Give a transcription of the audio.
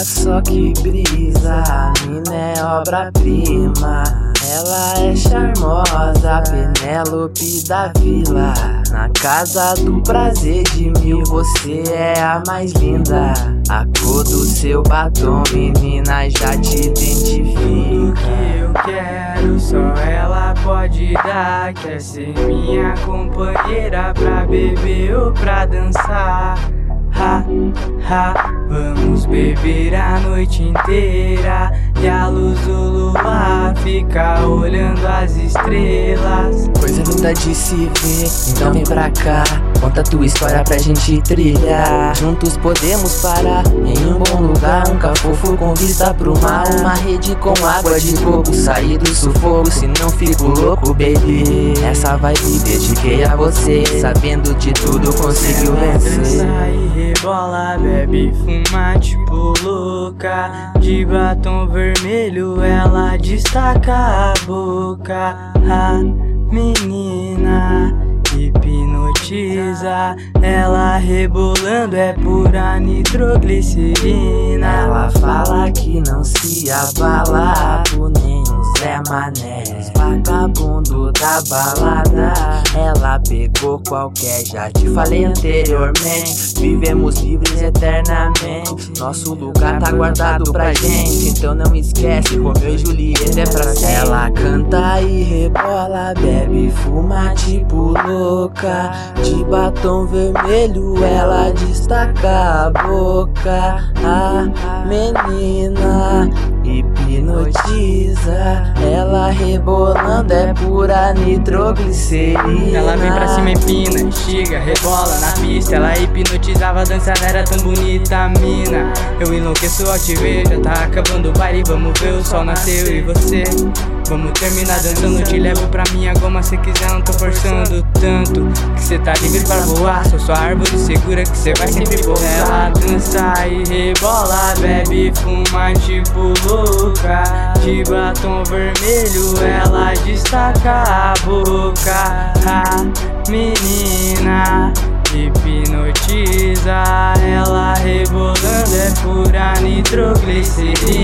Olha só que brisa, a mina é obra-prima. Ela é charmosa, Penélope da vila. Na casa do prazer de mil, você é a mais linda. A cor do seu batom, menina, já te identifico. Tudo que eu quero, só ela pode dar. Quer ser minha companheira pra beber ou pra dançar. Ha, ha, vamos beber a noite inteira. E a luz do luar fica olhando as estrelas. Linda de se ver, então vem pra cá. Conta tua história pra gente trilhar. Juntos podemos parar em um bom lugar. Um cafofo com vista pro mar. Uma rede com água de coco. Sair do sufoco, se não fico louco, baby. Essa vibe dediquei a você. Sabendo de tudo, conseguiu vencer. Dança e rebola, bebe, fuma tipo louca. De batom vermelho, ela destaca a boca. Menina hipnotiza. Ela rebolando é pura nitroglicerina. Ela fala que não se abala por nenhum Zé Mané. Vagabundo da balada. Ela pegou qualquer, já te falei anteriormente. Vivemos livres eternamente. Nosso lugar tá guardado pra gente. Então não esquece, Romeu e Julieta é pra sempre. Ela canta e rebola, bebe, fuma tipo louca. De batom vermelho, ela destaca a boca. A menina hipnotiza. Ela rebolando é pura nitroglicerina. Ela vem pra cima, empina, chega, rebola na pista. Ela hipnotizava, dança era tão bonita, mina. Eu enlouqueço ao te ver, já tá acabando o baile. Vamos ver o sol nasceu e você. Vamos terminar dançando, te levo pra minha goma se quiser, não tô forçando tanto Que cê tá livre pra voar, sou sua árvore segura que cê vai sempre pousar Ela dança e rebola, bebe, fuma tipo louca De batom vermelho, ela destaca a boca. Menina hipnotiza Ela rebolando é pura nitroglicerina